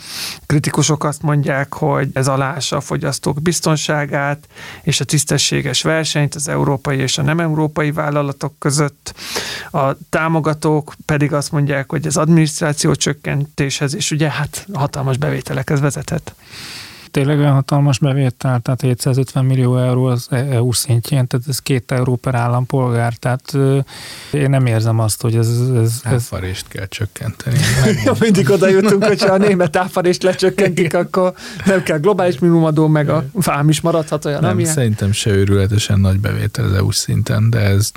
Kritikusok azt mondják, hogy ez alása a fogyasztók biztonságát és a tisztességes versenyt az európai és a nem európai vállalatok között. A támogatók pedig azt mondják, hogy ez adminisztráció csökkentéshez és ugye hát hatalmas bevételekhez vezethet tényleg olyan hatalmas bevétel, tehát 750 millió euró az EU szintjén, tehát ez két euró per állampolgár, tehát én nem érzem azt, hogy ez... ez, ez... Áfarést kell csökkenteni. ja, mindig oda jutunk, hogyha a német áfarést lecsökkentik, akkor nem kell globális minimumadó, meg a fám is maradhat olyan, nem, amilyen. szerintem se őrületesen nagy bevétel az EU szinten, de ez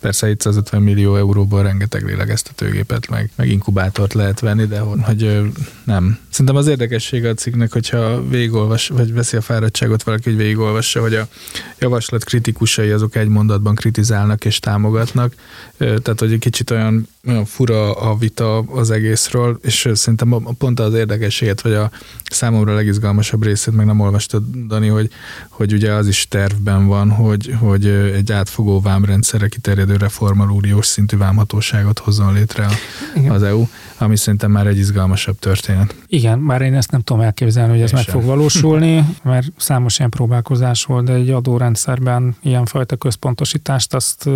persze 750 millió euróból rengeteg lélegeztetőgépet, meg, meg inkubátort lehet venni, de hogy, nem. Szerintem az érdekessége a cikknek, hogyha végül végigolvas, vagy veszi a fáradtságot valaki, hogy végigolvassa, hogy a javaslat kritikusai azok egy mondatban kritizálnak és támogatnak. Tehát, hogy egy kicsit olyan, olyan fura a vita az egészről, és szerintem pont az érdekességet, vagy a számomra legizgalmasabb részét meg nem olvastad, Dani, hogy, hogy ugye az is tervben van, hogy, hogy egy átfogó vámrendszerre kiterjedő reformal uniós szintű vámhatóságot hozzon létre a, az EU, ami szerintem már egy izgalmasabb történet. Igen, már én ezt nem tudom elképzelni, hogy ez meg fog valósulni, mert számos ilyen próbálkozás volt, de egy adórendszerben ilyenfajta központosítást azt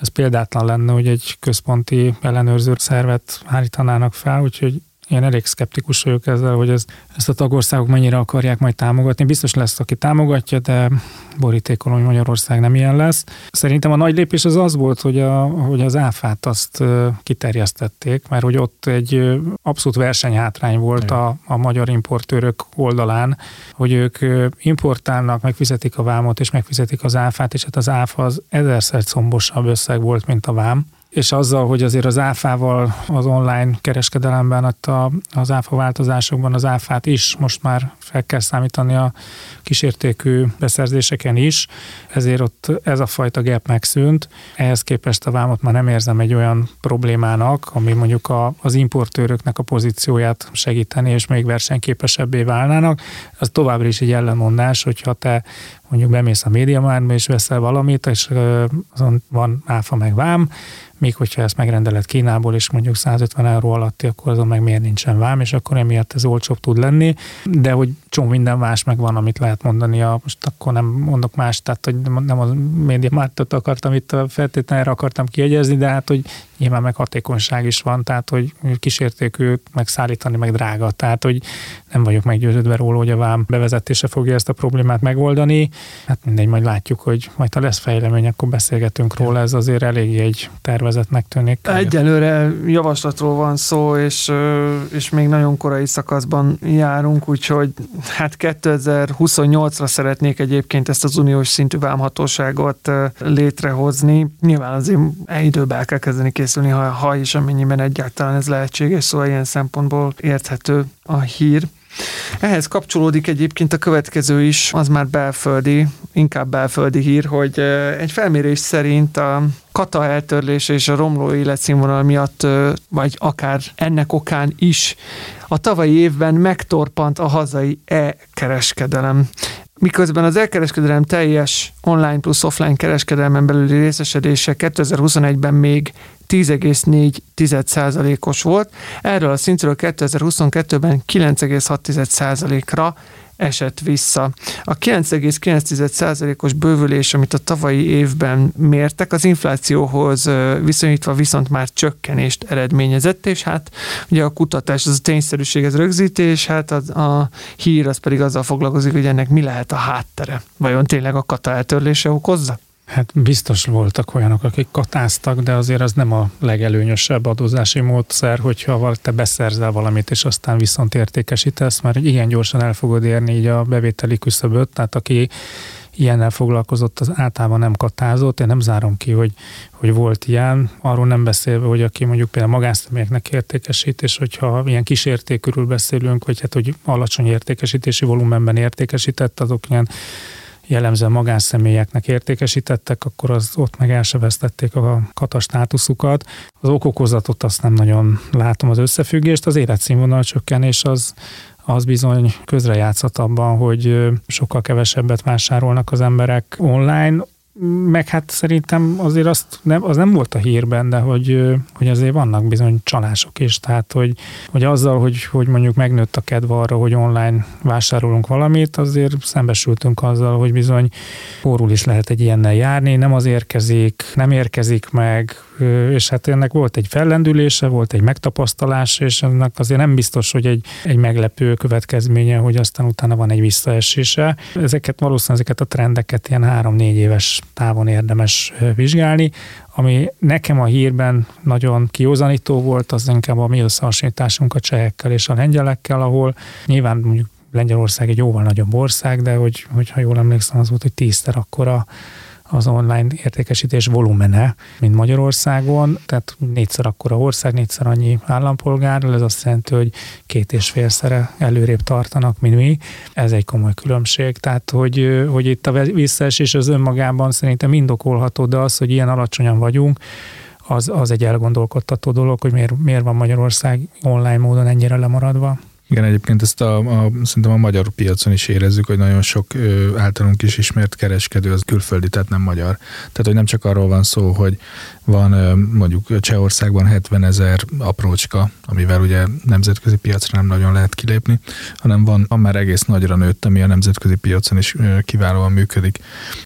ez példátlan lenne, hogy egy központi ellenőrző szervet állítanának fel, úgyhogy én elég szkeptikus vagyok ezzel, hogy ez, ezt a tagországok mennyire akarják majd támogatni. Biztos lesz, aki támogatja, de borítékon, hogy Magyarország nem ilyen lesz. Szerintem a nagy lépés az az volt, hogy, a, hogy az áfát azt kiterjesztették, mert hogy ott egy abszolút versenyhátrány volt a, a magyar importőrök oldalán, hogy ők importálnak, megfizetik a vámot, és megfizetik az áfát, és hát az áfa az ezerszer combosabb összeg volt, mint a vám és azzal, hogy azért az áfával az online kereskedelemben, ott a, az áfa változásokban az áfát is most már fel kell számítani a kísértékű beszerzéseken is, ezért ott ez a fajta gap megszűnt. Ehhez képest a vámot már nem érzem egy olyan problémának, ami mondjuk a, az importőröknek a pozícióját segíteni, és még versenyképesebbé válnának. Az továbbra is egy ellenmondás, hogyha te mondjuk bemész a médiamárba és veszel valamit, és azon van áfa meg vám, még hogyha ezt megrendeled Kínából, és mondjuk 150 euró alatti, akkor azon meg miért nincsen vám, és akkor emiatt ez olcsóbb tud lenni, de hogy csomó minden más meg van, amit lehet mondani, a, most akkor nem mondok más, tehát hogy nem a média mártot akartam itt feltétlenül erre akartam kiegyezni, de hát, hogy nyilván meg hatékonyság is van, tehát, hogy kísértékű megszállítani, meg drága, tehát, hogy nem vagyok meggyőződve róla, hogy a vám bevezetése fogja ezt a problémát megoldani. Hát mindegy, majd látjuk, hogy majd ha lesz fejlemény, akkor beszélgetünk róla, ez azért elég egy tervezetnek tűnik. Egyelőre javaslatról van szó, és, és még nagyon korai szakaszban járunk, úgyhogy hát 2028-ra szeretnék egyébként ezt az uniós szintű vámhatóságot létrehozni. Nyilván azért időben el kell kezdeni készülni, ha, ha és amennyiben egyáltalán ez lehetséges, szóval ilyen szempontból érthető a hír. Ehhez kapcsolódik egyébként a következő is, az már belföldi, inkább belföldi hír, hogy egy felmérés szerint a kata eltörlése és a romló életszínvonal miatt, vagy akár ennek okán is a tavalyi évben megtorpant a hazai e-kereskedelem. Miközben az elkereskedelem teljes online plusz offline kereskedelmen belüli részesedése 2021-ben még 10,4%-os volt, erről a szintről 2022-ben 9,6%-ra esett vissza. A 9,9%-os bővülés, amit a tavalyi évben mértek, az inflációhoz viszonyítva viszont már csökkenést eredményezett, és hát ugye a kutatás, az a tényszerűség, ez rögzítés, hát a, a hír az pedig azzal foglalkozik, hogy ennek mi lehet a háttere. Vajon tényleg a kata eltörlése okozza? Hát biztos voltak olyanok, akik katáztak, de azért az nem a legelőnyösebb adózási módszer, hogyha te beszerzel valamit, és aztán viszont értékesítesz, mert igen gyorsan el fogod érni így a bevételi küszöböt, tehát aki ilyennel foglalkozott, az általában nem katázott. Én nem zárom ki, hogy, hogy volt ilyen. Arról nem beszélve, hogy aki mondjuk például magánszemélyeknek értékesít, és hogyha ilyen kísértékről beszélünk, vagy hát, hogy alacsony értékesítési volumenben értékesített, azok ilyen jellemzően magánszemélyeknek értékesítettek, akkor az ott meg el se vesztették a katastátuszukat. Az okokozatot azt nem nagyon látom az összefüggést, az életszínvonal csökkenés az, az bizony közrejátszott abban, hogy sokkal kevesebbet vásárolnak az emberek online, meg hát szerintem azért azt nem, az nem volt a hírben, de hogy, hogy azért vannak bizony csalások is, tehát hogy, hogy azzal, hogy, hogy mondjuk megnőtt a kedve arra, hogy online vásárolunk valamit, azért szembesültünk azzal, hogy bizony órul is lehet egy ilyennel járni, nem az érkezik, nem érkezik meg, és hát ennek volt egy fellendülése, volt egy megtapasztalás, és ennek azért nem biztos, hogy egy, egy meglepő következménye, hogy aztán utána van egy visszaesése. Ezeket valószínűleg ezeket a trendeket ilyen három-négy éves távon érdemes vizsgálni. Ami nekem a hírben nagyon kiózanító volt, az inkább a mi összehasonlításunk a csehekkel és a lengyelekkel, ahol nyilván mondjuk Lengyelország egy jóval nagyobb ország, de hogy, hogyha jól emlékszem, az volt, hogy tízszer akkora az online értékesítés volumene, mint Magyarországon, tehát négyszer akkora ország, négyszer annyi állampolgárral, ez azt jelenti, hogy két és félszere előrébb tartanak, mint mi. Ez egy komoly különbség, tehát hogy, hogy itt a visszaesés az önmagában szerintem indokolható, de az, hogy ilyen alacsonyan vagyunk, az, az egy elgondolkodtató dolog, hogy miért, miért van Magyarország online módon ennyire lemaradva. Igen, egyébként ezt a, a, szerintem a magyar piacon is érezzük, hogy nagyon sok ö, általunk is ismert kereskedő az külföldi, tehát nem magyar. Tehát, hogy nem csak arról van szó, hogy van ö, mondjuk Csehországban 70 ezer aprócska, amivel ugye nemzetközi piacra nem nagyon lehet kilépni, hanem van, van már egész nagyra nőtt, ami a nemzetközi piacon is ö, kiválóan működik.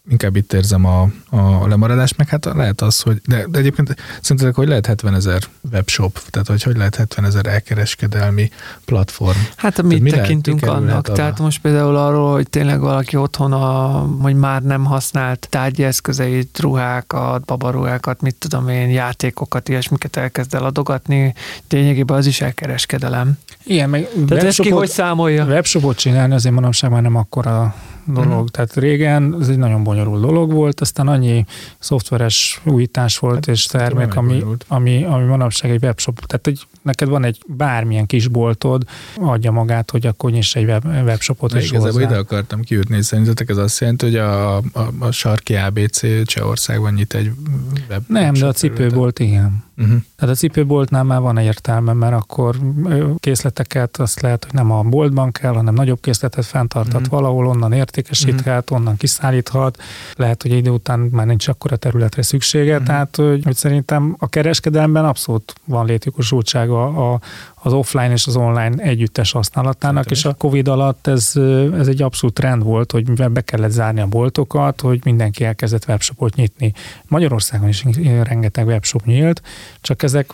Inkább itt érzem a, a lemaradást, meg hát lehet az, hogy, de, de egyébként szerintetek, hogy lehet 70 ezer webshop, tehát hogy hogy lehet 70 ezer elkereskedelmi platform platform. Hát mit mi tekintünk lehet, annak? Tehát most például arról, hogy tényleg valaki otthon, a, hogy már nem használt tárgyi eszközeit, ruhákat, babaruhákat, mit tudom én, játékokat, ilyesmiket elkezd el adogatni, lényegében az is elkereskedelem. Igen, meg Tehát ezt ki hogy számolja? Webshopot csinálni azért manapság már nem akkora dolog. Uh-huh. Tehát régen ez egy nagyon bonyolult dolog volt, aztán annyi szoftveres újítás volt hát, és termék, ami, ami, ami manapság egy webshop, tehát egy, neked van egy bármilyen kis boltod, adja magát, hogy akkor nyiss egy web, webshopot is Igazából ide akartam kiütni, szerintetek ez azt jelenti, hogy a, a, a sarki ABC Csehországban nyit egy web Nem, de a cipőbolt igen. Uh-huh. Tehát a cipőboltnál már van értelme, mert akkor készleteket azt lehet, hogy nem a boltban kell, hanem nagyobb készletet fenntartat uh-huh. valahol, onnan értékesíthet, uh-huh. onnan kiszállíthat. Lehet, hogy idő után már nincs akkora területre szüksége, uh-huh. tehát hogy, hogy szerintem a kereskedelemben abszolút van létjogosultsága a, az offline és az online együttes használatának, Szerintem és a Covid alatt ez, ez egy abszolút trend volt, hogy be kellett zárni a boltokat, hogy mindenki elkezdett webshopot nyitni. Magyarországon is rengeteg webshop nyílt, csak ezek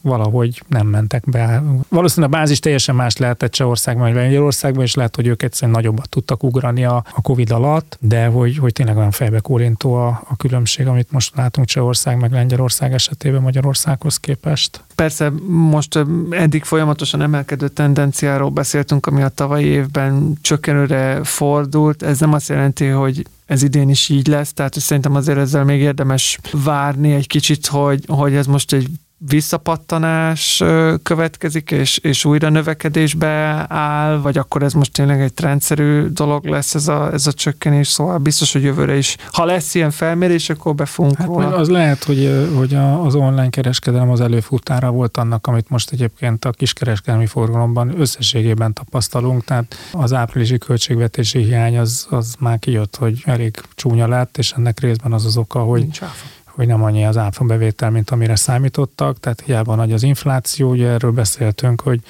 valahogy nem mentek be. Valószínűleg a bázis teljesen más lehetett Csehországban, vagy Lengyelországban, és lehet, hogy ők egyszerűen nagyobbat tudtak ugrani a, a Covid alatt, de hogy, hogy tényleg olyan fejbe kórintó a, a különbség, amit most látunk Csehország meg Lengyelország esetében Magyarországhoz képest. Persze most eddig folyamatosan emelkedő tendenciáról beszéltünk, ami a tavalyi évben csökkenőre fordult. Ez nem azt jelenti, hogy ez idén is így lesz, tehát szerintem azért ezzel még érdemes várni egy kicsit, hogy, hogy ez most egy visszapattanás következik, és, és újra növekedésbe áll, vagy akkor ez most tényleg egy rendszerű dolog lesz ez a, ez a csökkenés, szóval biztos, hogy jövőre is. Ha lesz ilyen felmérés, akkor be fogunk hát róla. Az lehet, hogy, hogy az online kereskedelem az előfutára volt annak, amit most egyébként a kiskereskedelmi forgalomban összességében tapasztalunk, tehát az áprilisi költségvetési hiány az, az már kijött, hogy elég csúnya lett, és ennek részben az az oka, hogy Nincs áfa hogy nem annyi az áfa bevétel, mint amire számítottak, tehát hiába nagy az infláció, ugye erről beszéltünk, hogy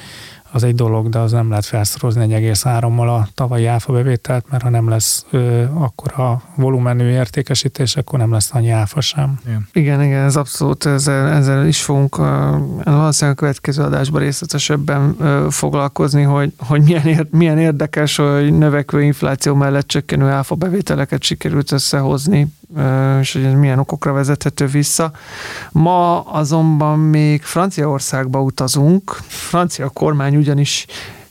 az egy dolog, de az nem lehet felszorozni 1,3-mal a tavalyi áfa bevételt, mert ha nem lesz ö, akkor a volumenű értékesítés, akkor nem lesz annyi áfa sem. Igen, igen, igen ez abszolút, ezzel, ezzel is fogunk uh, valószínűleg a következő adásban részletesebben uh, foglalkozni, hogy, hogy milyen, ér, milyen érdekes, hogy növekvő infláció mellett csökkenő áfa bevételeket sikerült összehozni, és hogy ez milyen okokra vezethető vissza. Ma azonban még Franciaországba utazunk, francia kormány ugyanis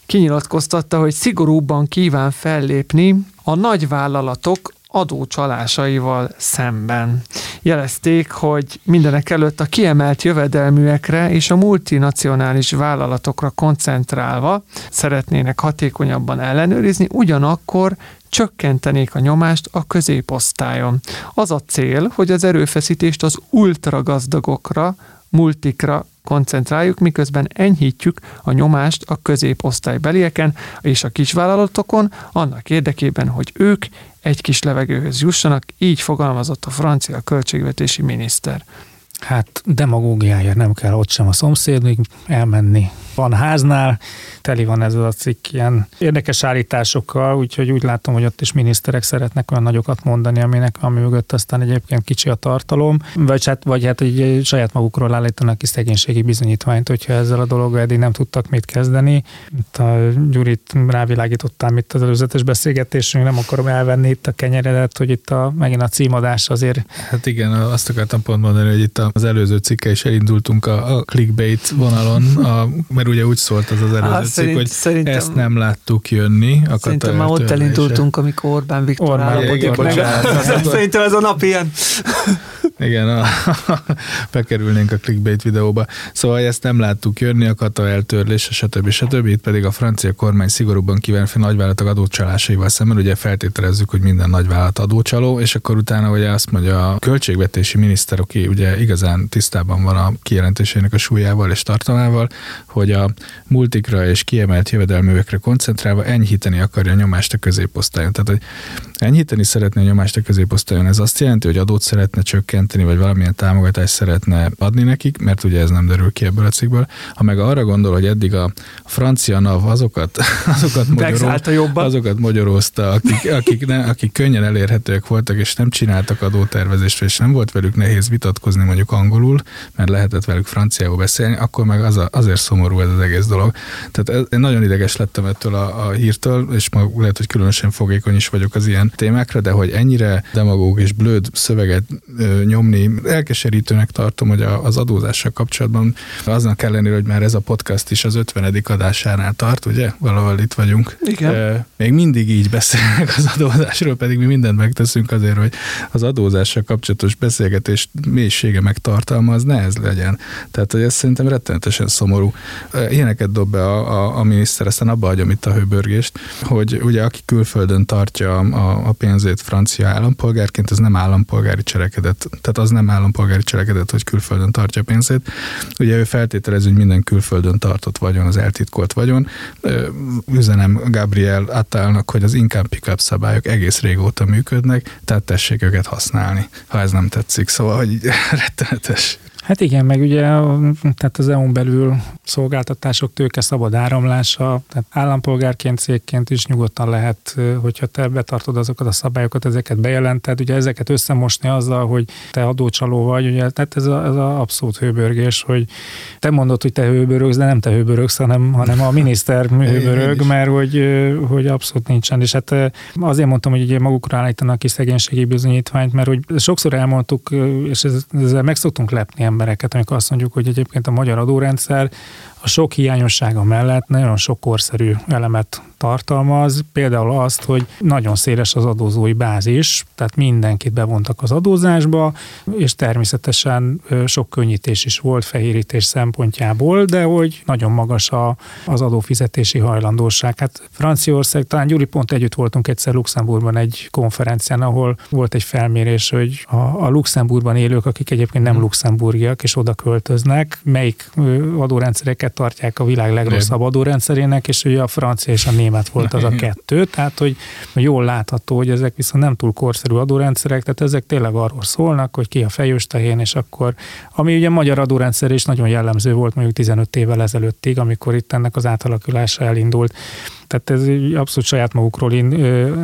kinyilatkoztatta, hogy szigorúbban kíván fellépni a nagyvállalatok adócsalásaival szemben. Jelezték, hogy mindenek előtt a kiemelt jövedelműekre és a multinacionális vállalatokra koncentrálva szeretnének hatékonyabban ellenőrizni, ugyanakkor csökkentenék a nyomást a középosztályon. Az a cél, hogy az erőfeszítést az ultragazdagokra, multikra koncentráljuk, miközben enyhítjük a nyomást a középosztálybelieken és a kisvállalatokon, annak érdekében, hogy ők egy kis levegőhöz jussanak, így fogalmazott a francia költségvetési miniszter. Hát demagógiáért nem kell ott sem a szomszédig elmenni. Van háznál, teli van ez a cikk ilyen érdekes állításokkal, úgyhogy úgy látom, hogy ott is miniszterek szeretnek olyan nagyokat mondani, aminek ami mögött aztán egyébként kicsi a tartalom, vagy hát, vagy hát egy saját magukról állítanak ki szegénységi bizonyítványt, hogyha ezzel a dologgal eddig nem tudtak mit kezdeni. Itt a Gyurit rávilágítottam itt az előzetes beszélgetésünk, nem akarom elvenni itt a kenyeredet, hogy itt a, megint a címadás azért. Hát igen, azt akartam pont mondani, hogy itt az előző cikkel is elindultunk a, a clickbait vonalon, a, mert ugye úgy szólt az az előző cikk, szerint, hogy szerintem, ezt nem láttuk jönni. A szerintem már ott elindultunk, amikor Orbán Viktor Orbán, igen, Szerintem ez a nap ilyen. Igen, a, bekerülnénk a clickbait videóba. Szóval ezt nem láttuk jönni, a kata eltörlése, stb. stb. Itt pedig a francia kormány szigorúban kíván fel nagyvállalatok adócsalásaival szemben, ugye feltételezzük, hogy minden nagyvállalat adócsaló, és akkor utána ugye azt mondja a költségvetési miniszter, aki ugye igazán tisztában van a kijelentésének a súlyával és tartalmával, hogy a multikra és kiemelt jövedelművekre koncentrálva enyhíteni akarja a nyomást a középosztályon. Tehát, hogy enyhíteni szeretné a nyomást a középosztályon, ez azt jelenti, hogy adót szeretne csökkenteni, vagy valamilyen támogatást szeretne adni nekik, mert ugye ez nem derül ki ebből a cikkből. Ha meg arra gondol, hogy eddig a francia NAV azokat, azokat, magyaróz, azokat magyarózta, akik, akik, ne, akik könnyen elérhetőek voltak, és nem csináltak adótervezést, és nem volt velük nehéz vitatkozni mondjuk angolul, mert lehetett velük franciául beszélni, akkor meg az a, azért szomorú ez az egész dolog. Tehát ez, én nagyon ideges lettem ettől a, a hírtől, és ma lehet, hogy különösen fogékony is vagyok az ilyen témákra, de hogy ennyire demagóg és blöd szöveget ö, nyomni, elkeserítőnek tartom, hogy a, az adózással kapcsolatban aznak ellenére, hogy már ez a podcast is az 50. adásánál tart, ugye? Valahol itt vagyunk. Igen. E, még mindig így beszélnek az adózásról, pedig mi mindent megteszünk azért, hogy az adózással kapcsolatos beszélgetés mélysége megtartalmaz, ne ez legyen. Tehát, hogy ez szerintem rettenetesen szomorú. Ilyeneket dob be a, a, a miniszter, aztán abba hagyom itt a hőbörgést, hogy ugye aki külföldön tartja a, a pénzét francia állampolgárként, ez nem állampolgári cselekedet, tehát az nem állampolgári cselekedet, hogy külföldön tartja a pénzét. Ugye ő feltételez, hogy minden külföldön tartott vagyon, az eltitkolt vagyon. Üzenem Gabriel Attalnak, hogy az income pickup szabályok egész régóta működnek, tehát tessék őket használni, ha ez nem tetszik. Szóval, hogy rettenetes. Hát igen, meg ugye tehát az EU-n belül szolgáltatások tőke szabad áramlása, tehát állampolgárként, cégként is nyugodtan lehet, hogyha te betartod azokat a szabályokat, ezeket bejelented, ugye ezeket összemosni azzal, hogy te adócsaló vagy, ugye, tehát ez a, ez a abszolút hőbörgés, hogy te mondod, hogy te hőbörögsz, de nem te hőbörögsz, hanem, hanem a miniszter hőbörög, mert hogy, hogy abszolút nincsen. És hát azért mondtam, hogy ugye magukra állítanak ki szegénységi bizonyítványt, mert hogy sokszor elmondtuk, és ezzel meg szoktunk lepni embereket, amikor azt mondjuk, hogy egyébként a magyar adórendszer a sok hiányossága mellett nagyon sok korszerű elemet tartalmaz, például azt, hogy nagyon széles az adózói bázis, tehát mindenkit bevontak az adózásba, és természetesen sok könnyítés is volt fehérítés szempontjából, de hogy nagyon magas a, az adófizetési hajlandóság. Hát Franciaország, talán Gyuri pont együtt voltunk egyszer Luxemburgban egy konferencián, ahol volt egy felmérés, hogy a, a Luxemburgban élők, akik egyébként nem luxemburgiak és oda költöznek, melyik adórendszereket tartják a világ legrosszabb adórendszerének, és ugye a francia és a német volt az a kettő, tehát hogy jól látható, hogy ezek viszont nem túl korszerű adórendszerek, tehát ezek tényleg arról szólnak, hogy ki a fejős tehén, és akkor, ami ugye a magyar adórendszer is nagyon jellemző volt mondjuk 15 évvel ezelőttig, amikor itt ennek az átalakulása elindult. Tehát ez abszolút saját magukról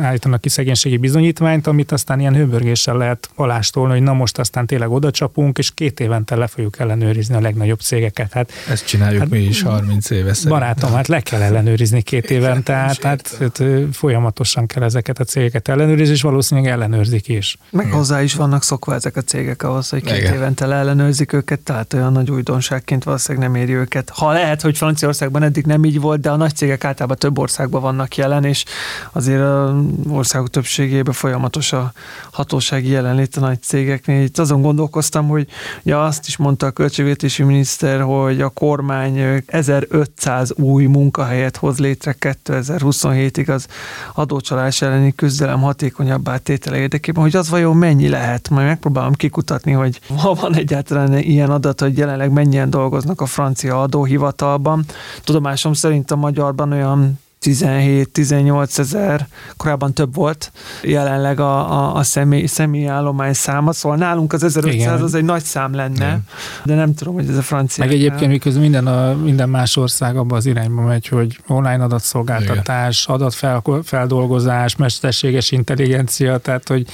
állítanak ki szegénységi bizonyítványt, amit aztán ilyen hőbörgéssel lehet alástolni, hogy na most aztán tényleg oda csapunk, és két évente le fogjuk ellenőrizni a legnagyobb cégeket. Hát, Ezt csináljuk hát, mi is 30 éve szerint. Barátom, hát le kell ellenőrizni két évente, tehát hát, hát, folyamatosan kell ezeket a cégeket ellenőrizni, és valószínűleg ellenőrzik is. Meg Igen. hozzá is vannak szokva ezek a cégek ahhoz, hogy két Igen. évente ellenőrzik őket, tehát olyan nagy újdonságként valószínűleg nem éri őket. Ha lehet, hogy Franciaországban eddig nem így volt, de a nagy cégek általában több ország országban vannak jelen, és azért a országok többségében folyamatos a hatósági jelenlét a nagy cégeknél. Itt azon gondolkoztam, hogy ja, azt is mondta a költségvetési miniszter, hogy a kormány 1500 új munkahelyet hoz létre 2027-ig az adócsalás elleni küzdelem hatékonyabbá tétele érdekében, hogy az vajon mennyi lehet. Majd megpróbálom kikutatni, hogy ha van egyáltalán ilyen adat, hogy jelenleg mennyien dolgoznak a francia adóhivatalban. Tudomásom szerint a magyarban olyan 17-18 ezer, korábban több volt jelenleg a, a, a személy, személyi állomány száma, szóval nálunk az 1500 Igen. az egy nagy szám lenne, Igen. de nem tudom, hogy ez a francia. Meg egyébként miközben minden, a, minden más ország abban az irányba megy, hogy online adatszolgáltatás, Igen. adatfeldolgozás, mesterséges intelligencia, tehát hogy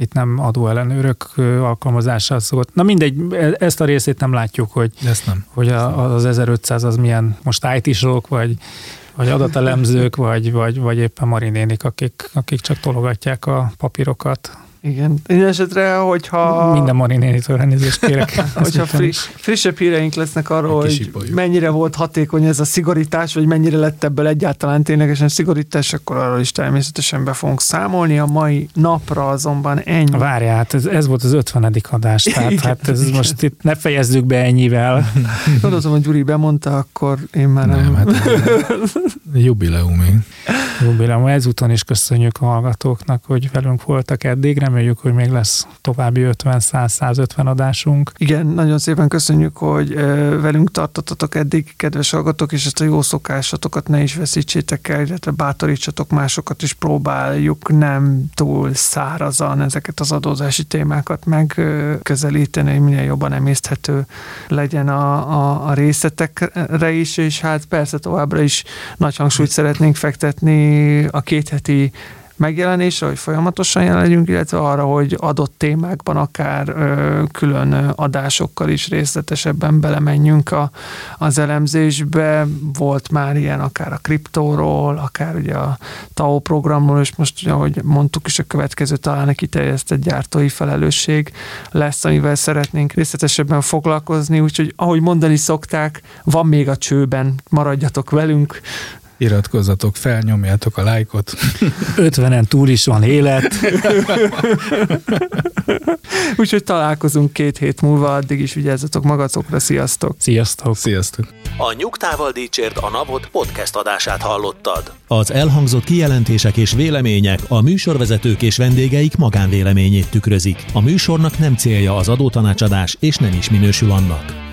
itt nem adóellenőrök alkalmazással szokott. Na mindegy, e, ezt a részét nem látjuk, hogy, ezt nem. hogy a, az 1500 az milyen most IT-sok, vagy vagy adatelemzők, vagy, vagy, vagy éppen marinénik, akik, akik csak tologatják a papírokat. Igen, minden esetre, hogyha... Minden marinénitől elnézést kérek. hogyha friss, frissebb híreink lesznek arról, hogy mennyire volt hatékony ez a szigorítás, vagy mennyire lett ebből egyáltalán ténylegesen szigorítás, akkor arról is természetesen be fogunk számolni. A mai napra azonban ennyi. Várjál, hát ez, ez volt az 50. adás, tehát igen, hát ez igen. most itt ne fejezzük be ennyivel. Gondolom, hogy Gyuri bemondta, akkor én már nem. nem hát jubileumi. Jubileum. Ezúton is köszönjük a hallgatóknak, hogy velünk voltak eddig reméljük, hogy még lesz további 50-100-150 adásunk. Igen, nagyon szépen köszönjük, hogy velünk tartottatok eddig, kedves hallgatók, és ezt a jó szokásatokat ne is veszítsétek el, illetve bátorítsatok másokat is, próbáljuk nem túl szárazan ezeket az adózási témákat megközelíteni, hogy minél jobban emészthető legyen a, a, a részletekre is, és hát persze továbbra is nagy hangsúlyt szeretnénk fektetni a két heti megjelenésre, hogy folyamatosan jelenjünk, illetve arra, hogy adott témákban akár ö, külön adásokkal is részletesebben belemenjünk a, az elemzésbe. Volt már ilyen akár a kriptóról, akár ugye a TAO programról, és most, ahogy mondtuk is, a következő talán egy kiterjesztett gyártói felelősség lesz, amivel szeretnénk részletesebben foglalkozni, úgyhogy ahogy mondani szokták, van még a csőben, maradjatok velünk, iratkozzatok fel, nyomjátok a lájkot. 50-en túl is van élet. Úgyhogy találkozunk két hét múlva, addig is vigyázzatok magatokra, sziasztok! Sziasztok! Sziasztok! A Nyugtával Dícsért a Napot podcast adását hallottad. Az elhangzott kijelentések és vélemények a műsorvezetők és vendégeik magánvéleményét tükrözik. A műsornak nem célja az adótanácsadás, és nem is minősül annak.